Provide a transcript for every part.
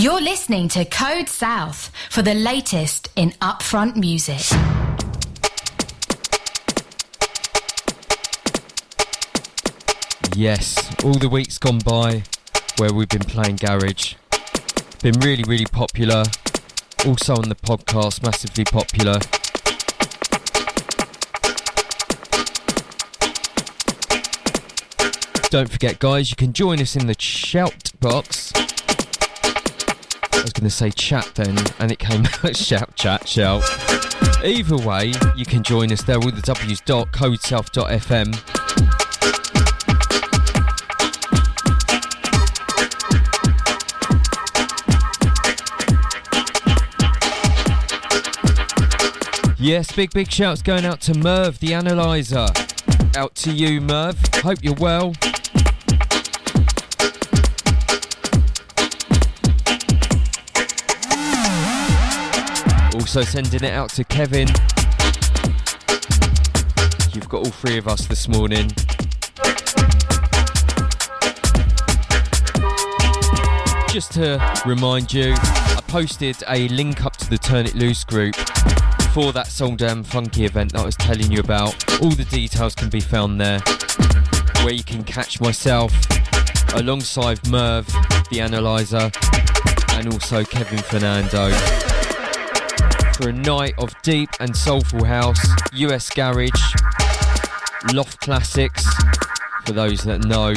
You're listening to Code South for the latest in upfront music. Yes, all the weeks gone by where we've been playing Garage. Been really, really popular. Also on the podcast, massively popular. Don't forget, guys, you can join us in the shout box. Was going to say chat then, and it came out shout, chat, shout. Either way, you can join us there with the W's dot codesouth.fm. Yes, big, big shouts going out to Merv, the analyzer. Out to you, Merv. Hope you're well. Also sending it out to Kevin. You've got all three of us this morning. Just to remind you, I posted a link up to the Turn It Loose group for that Soul Damn Funky event that I was telling you about. All the details can be found there, where you can catch myself alongside Merv, the analyzer, and also Kevin Fernando for a night of deep and soulful house, US garage, loft classics, for those that know.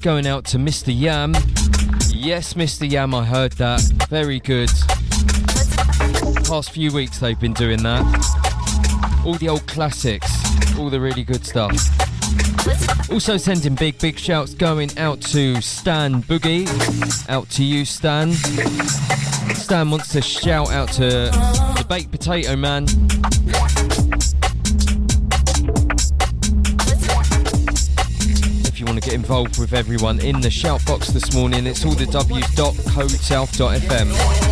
Shouts going out to Mr. Yam. Yes, Mr. Yam, I heard that. Very good. Past few weeks they've been doing that. All the old classics, all the really good stuff. Also sending big, big shouts going out to Stan Boogie. Out to you, Stan. Stan wants to shout out to the Baked Potato Man. Want to get involved with everyone in the shout box this morning, it's all the w.codesouth.fm.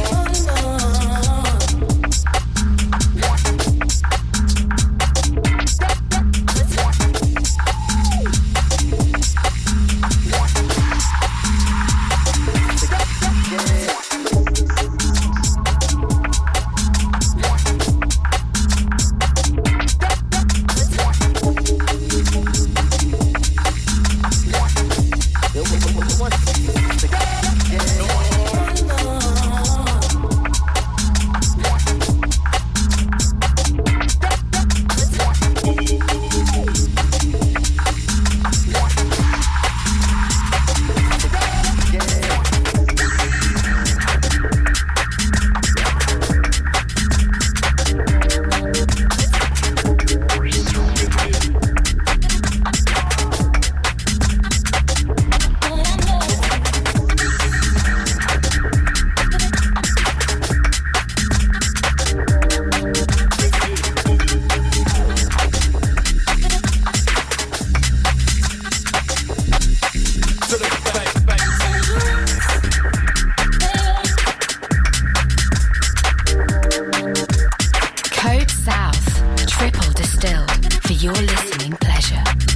pleasure.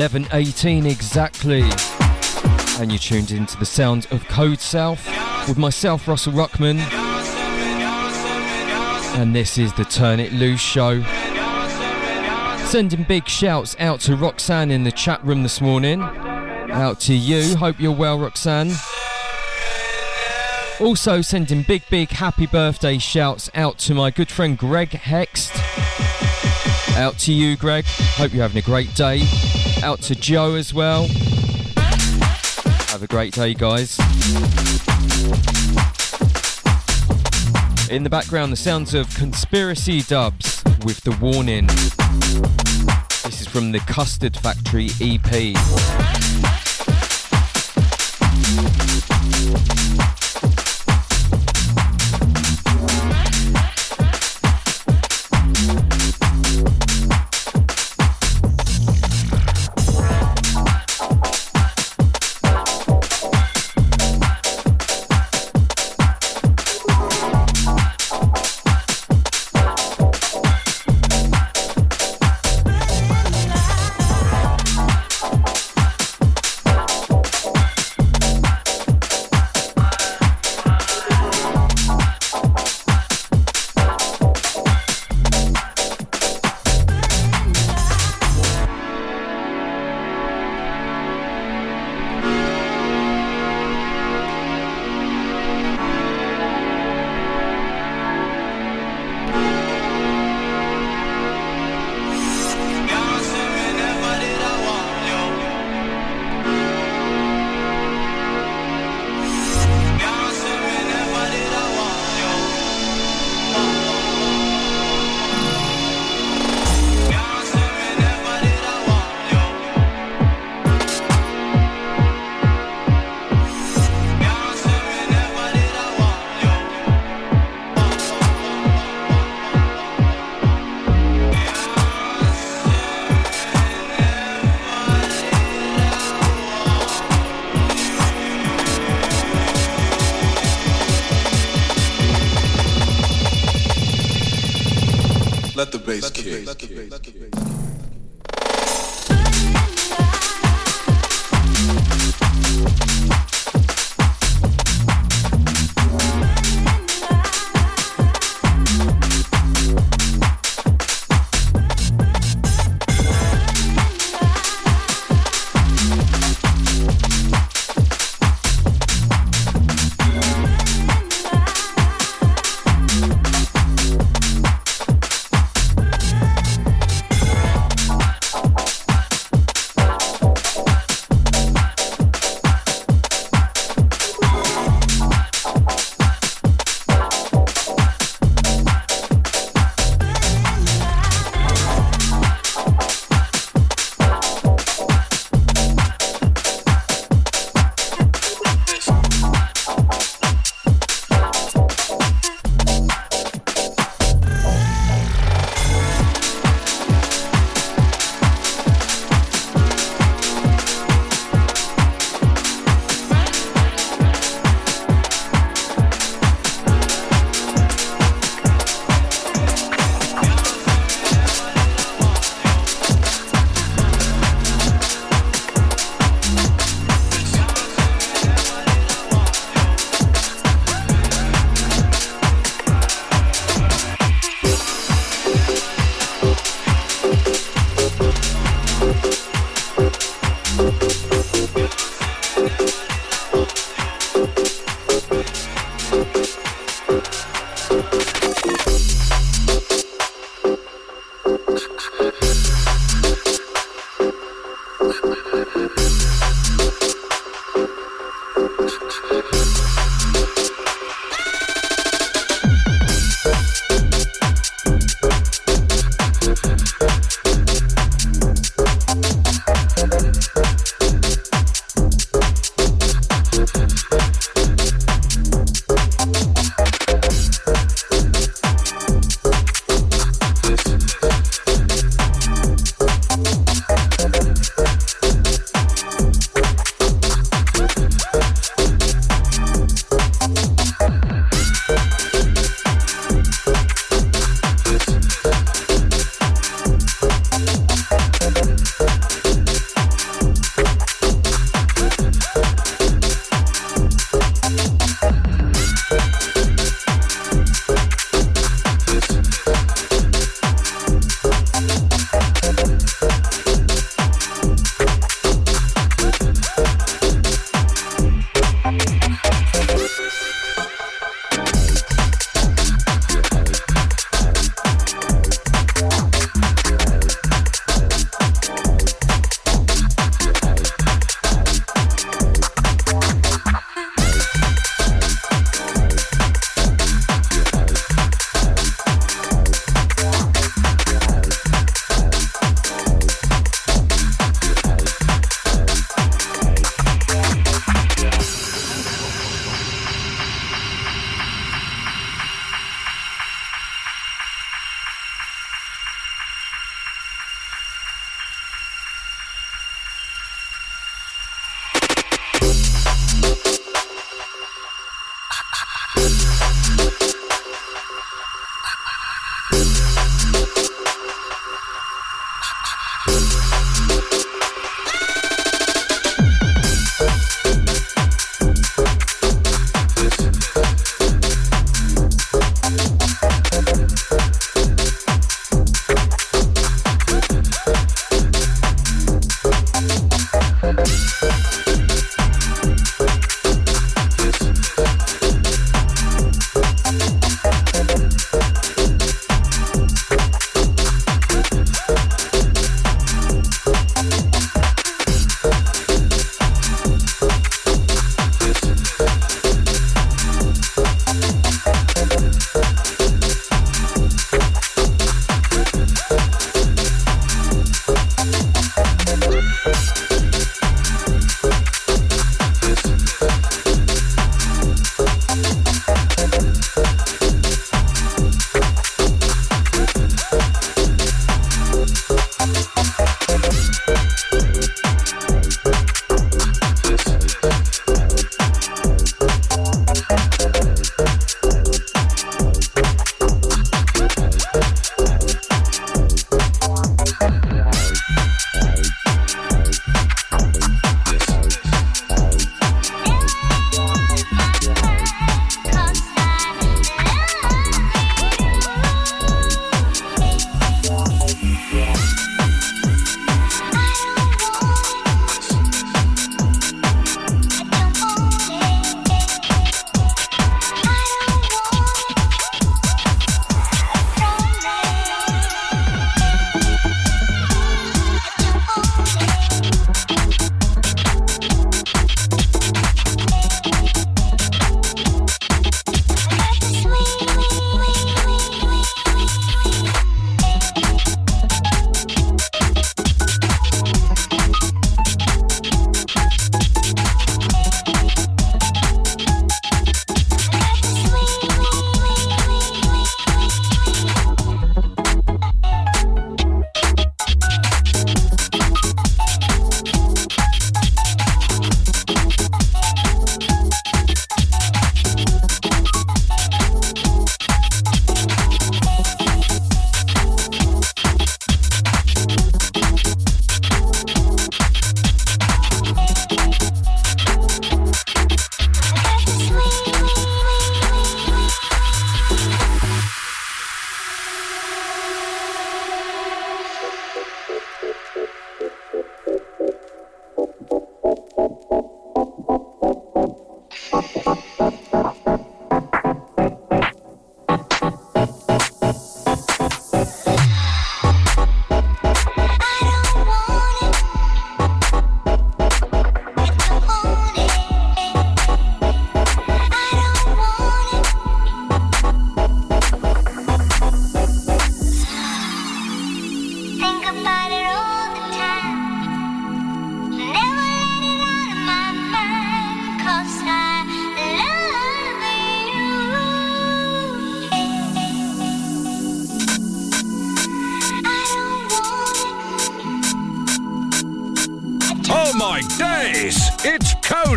11.18 exactly. And you're tuned into the sound of Code South with myself, Russell Ruckman. And this is the Turn It Loose show. Sending big shouts out to Roxanne in the chat room this morning. Out to you. Hope you're well, Roxanne. Also, sending big, big happy birthday shouts out to my good friend Greg Hext. Out to you, Greg. Hope you're having a great day. Out to Joe as well. Have a great day, guys. In the background, the sounds of conspiracy dubs with the warning. This is from the Custard Factory EP.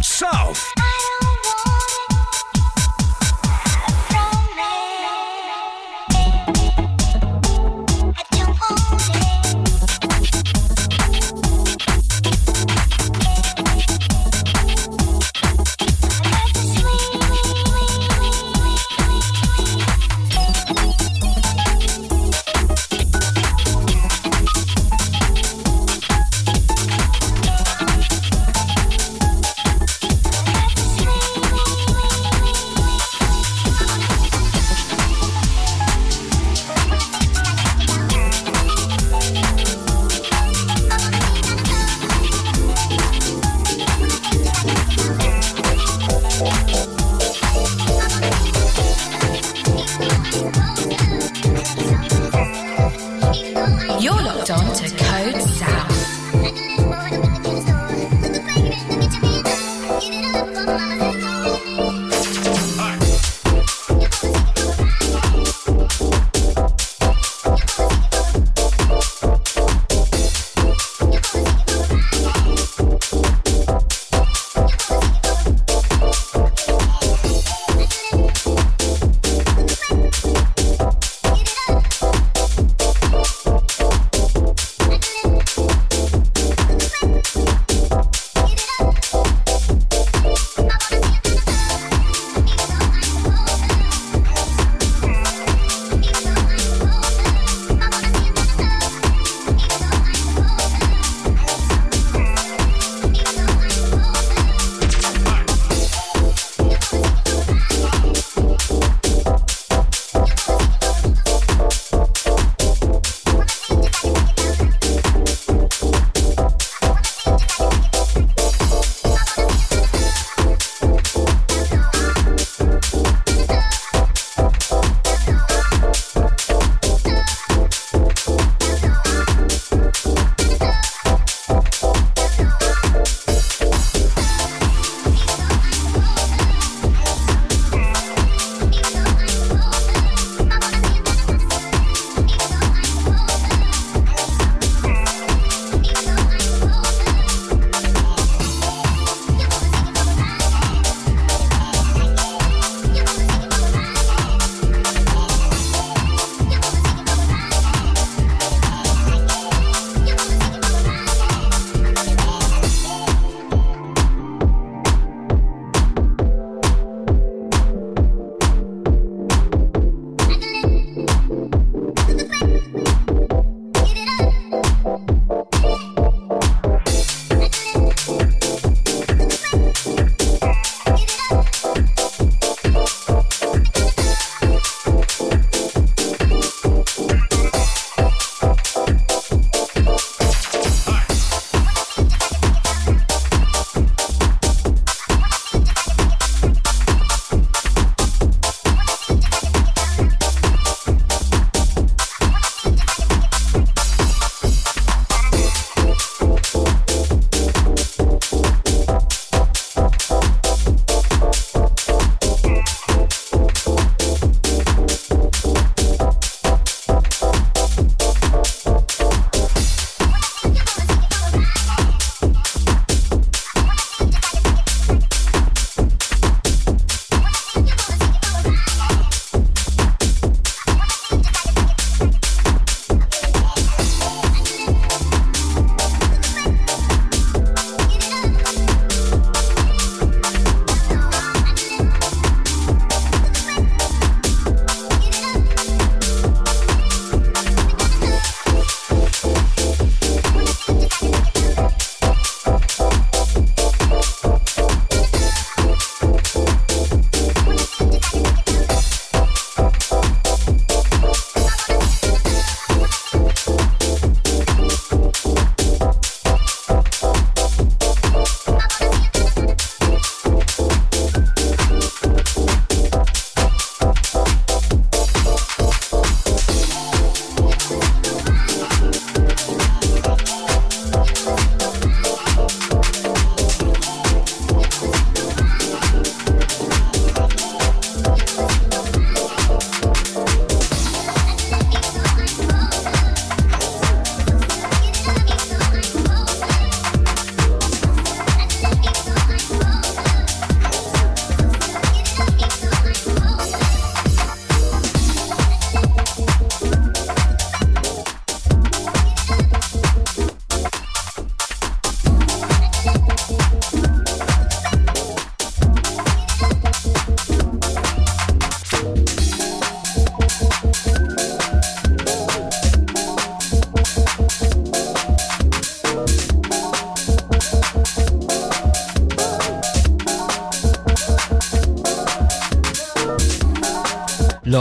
South.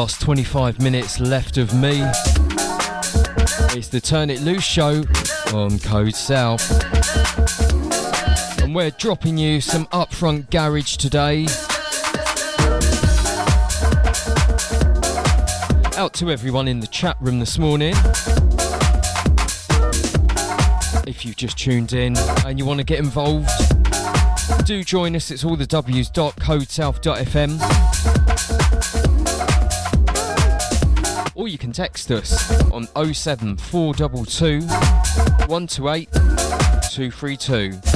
Last 25 minutes left of me. It's the Turn It Loose show on Code South. And we're dropping you some upfront garage today. Out to everyone in the chat room this morning. If you've just tuned in and you want to get involved, do join us. It's all the W's.codesouth.fm. you can text us on 07422 128 232.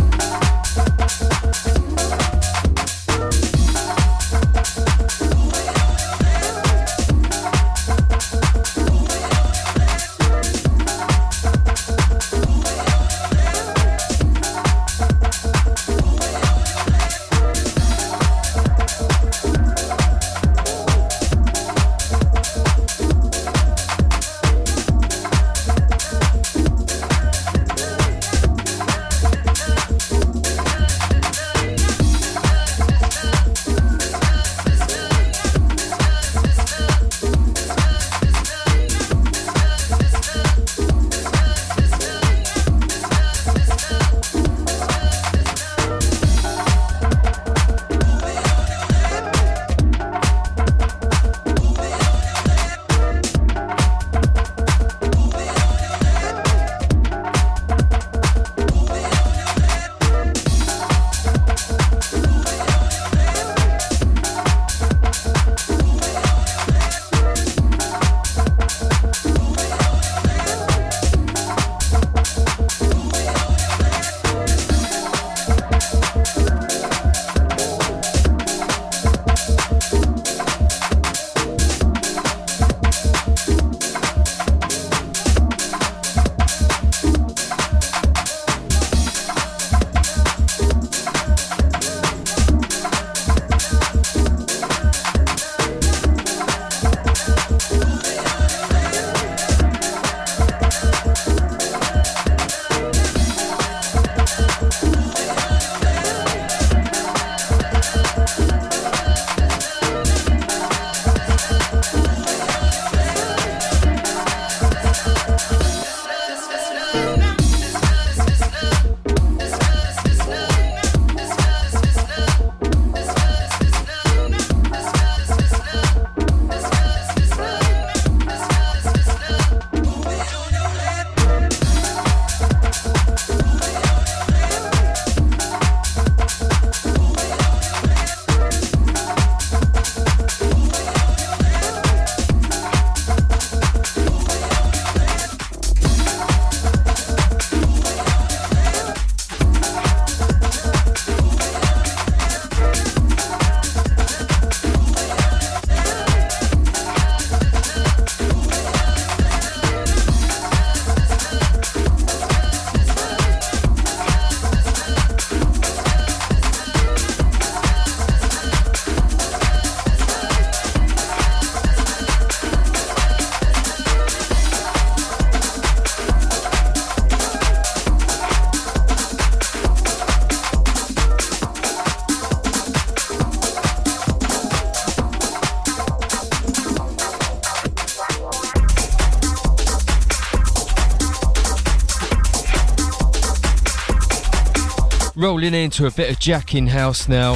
Into a bit of Jack in house now.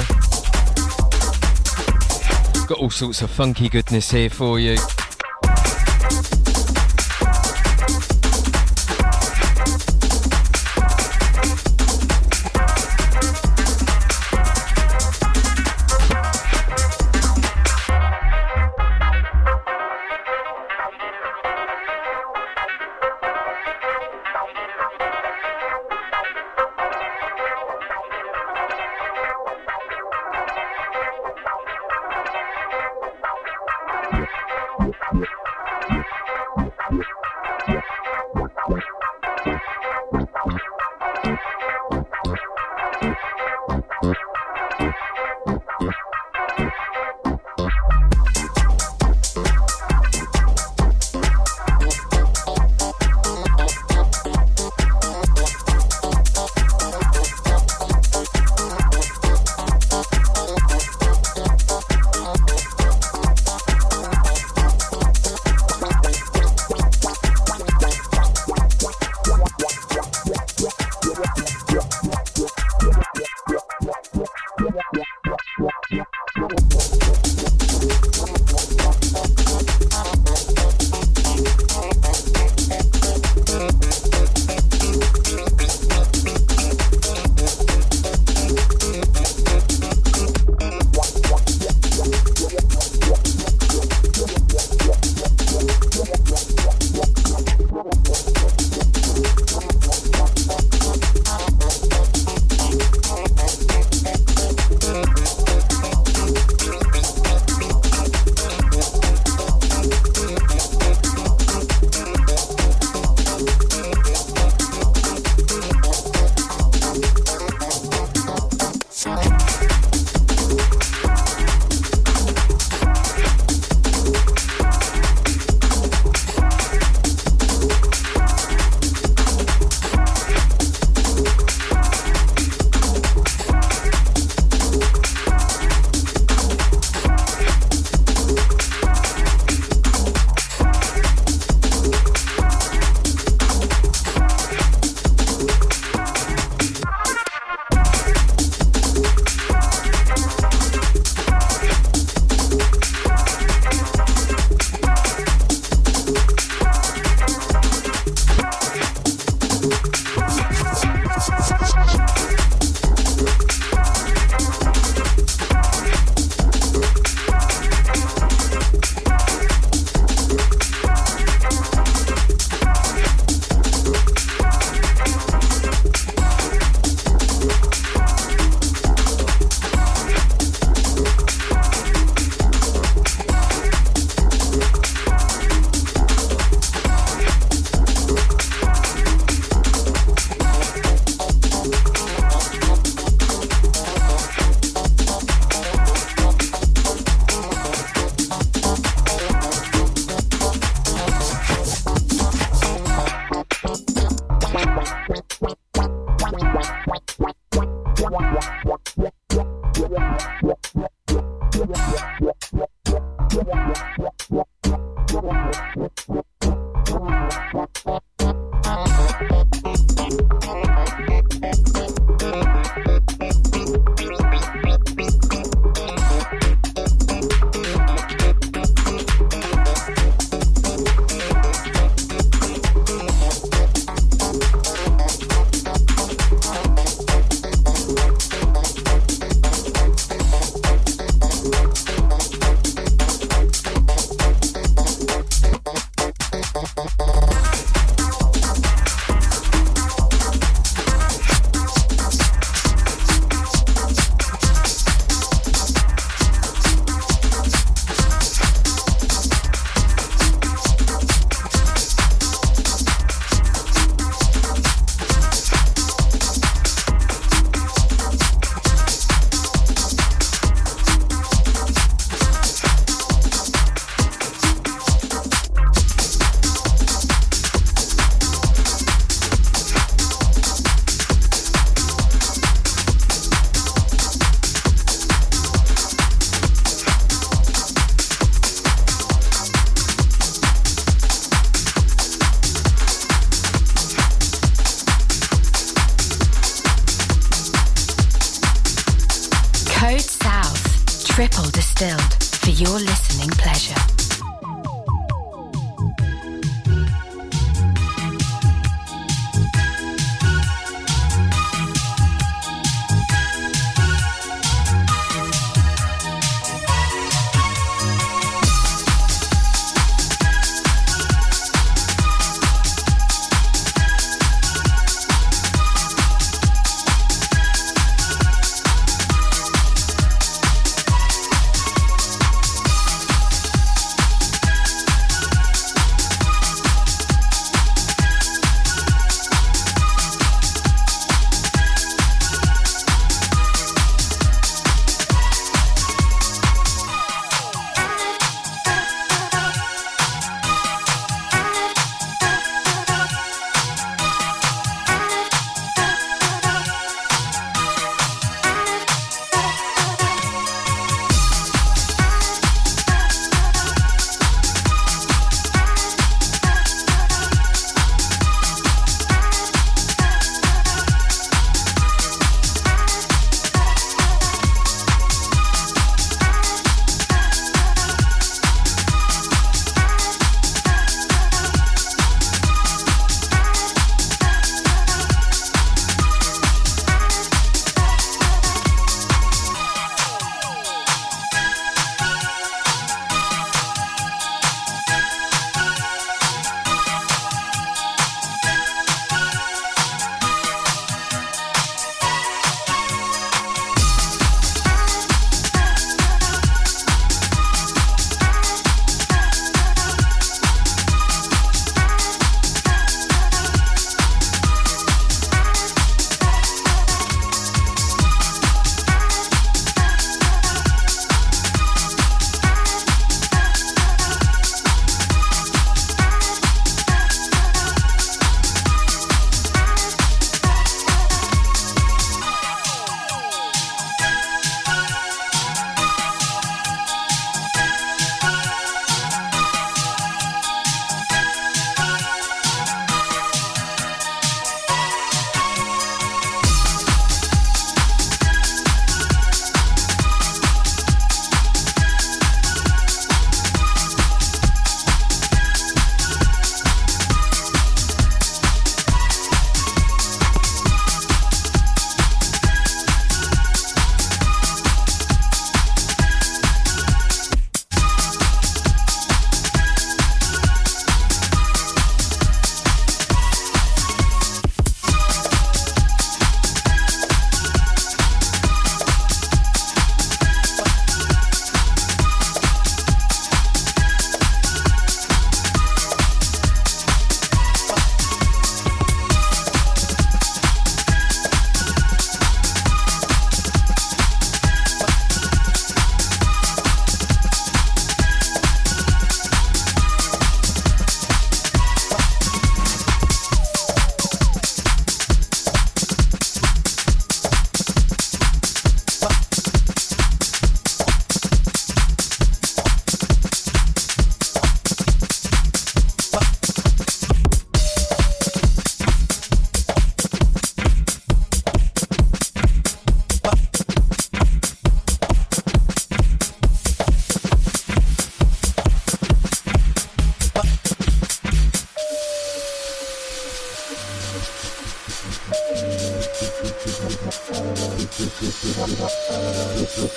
Got all sorts of funky goodness here for you. listening pleasure.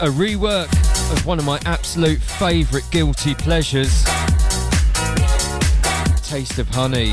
a rework of one of my absolute favourite guilty pleasures Taste of Honey.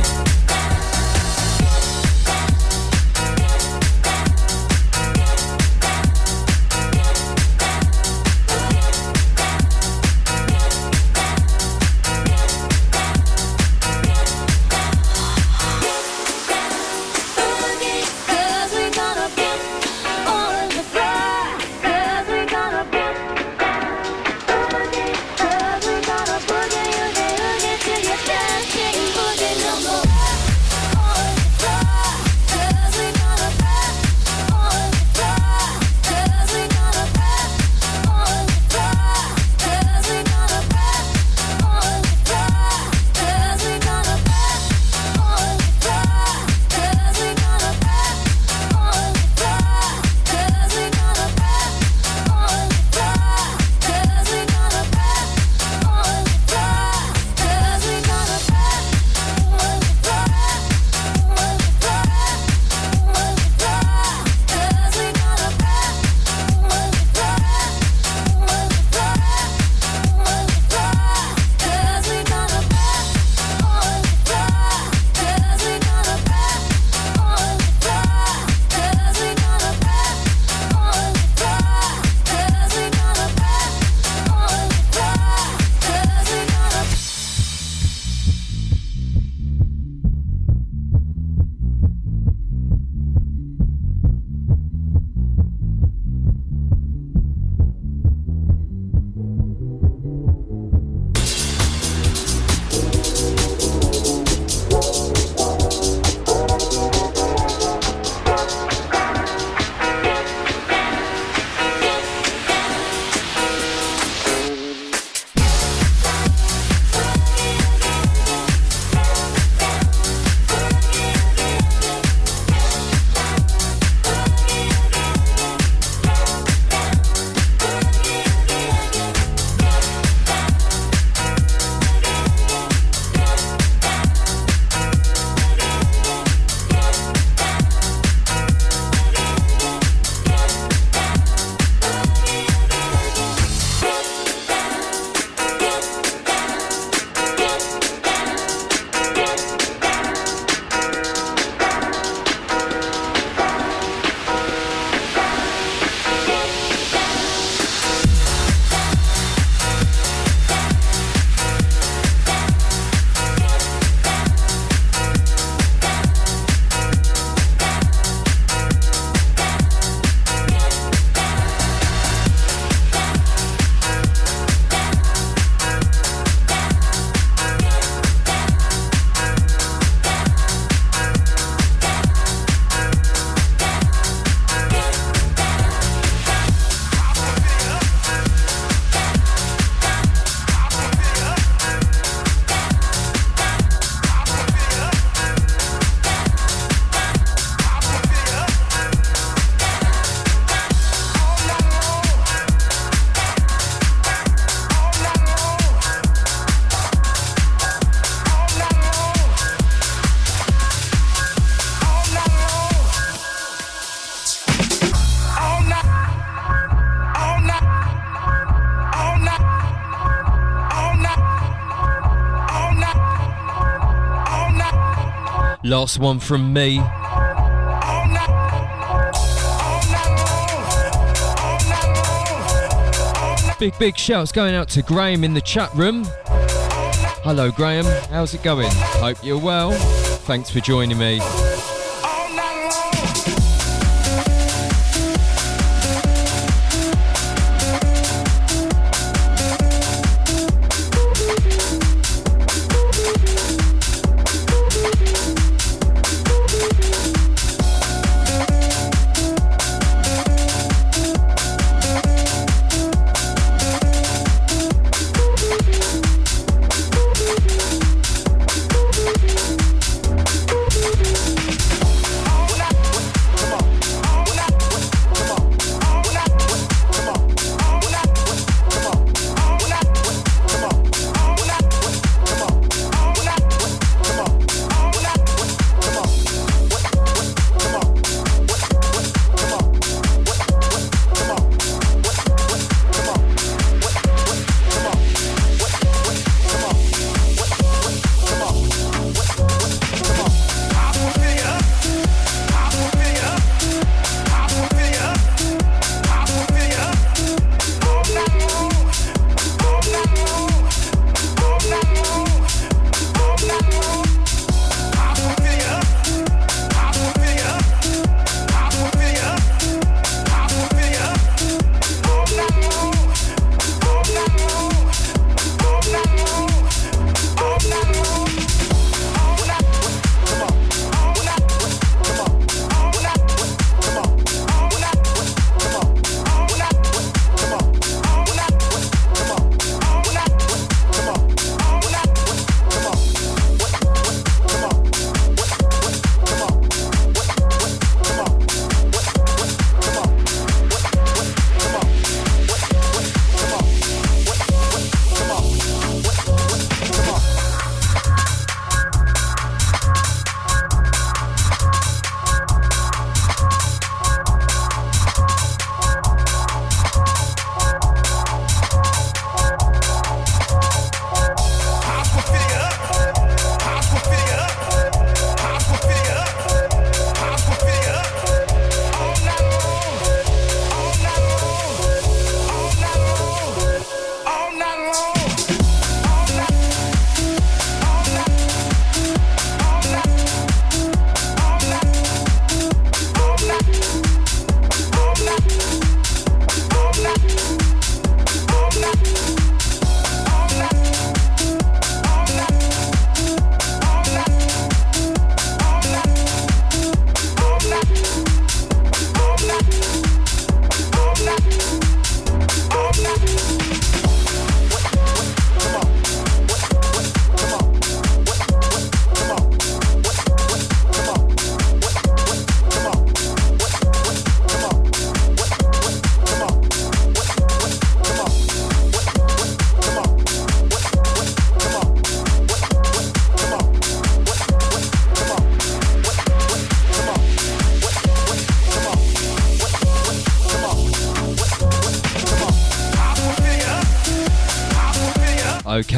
Last one from me. Big, big shouts going out to Graham in the chat room. Hello, Graham. How's it going? Hope you're well. Thanks for joining me.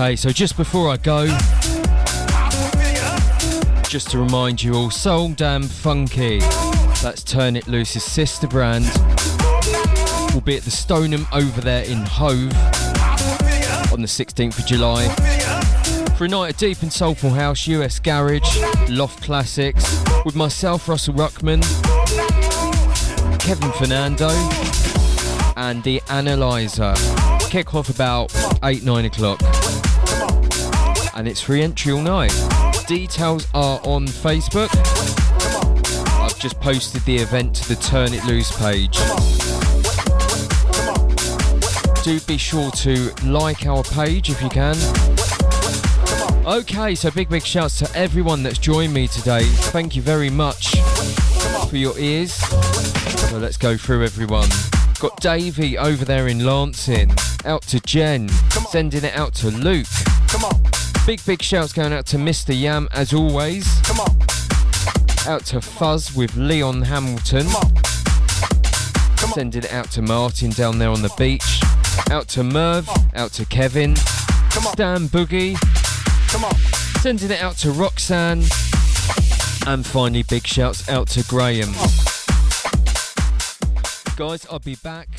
Okay, so just before I go, just to remind you all, Soul Damn Funky, that's Turn It Loose's sister brand, will be at the Stoneham over there in Hove on the 16th of July. For a night of deep and soulful house, US garage, loft classics, with myself, Russell Ruckman, Kevin Fernando, and the Analyzer. Kick off about 8 9 o'clock and it's free entry all night. Details are on Facebook. I've just posted the event to the Turn It Loose page. Do be sure to like our page if you can. Okay, so big, big shouts to everyone that's joined me today. Thank you very much for your ears. So let's go through everyone. Got Davey over there in Lancing. Out to Jen. Sending it out to Luke. Big, big shouts going out to Mr. Yam as always. Come on. Out to Fuzz with Leon Hamilton. Come Come Sending it out to Martin down there on the beach. Out to Merv. Out to Kevin. Stan Boogie. Sending it out to Roxanne. And finally, big shouts out to Graham. Guys, I'll be back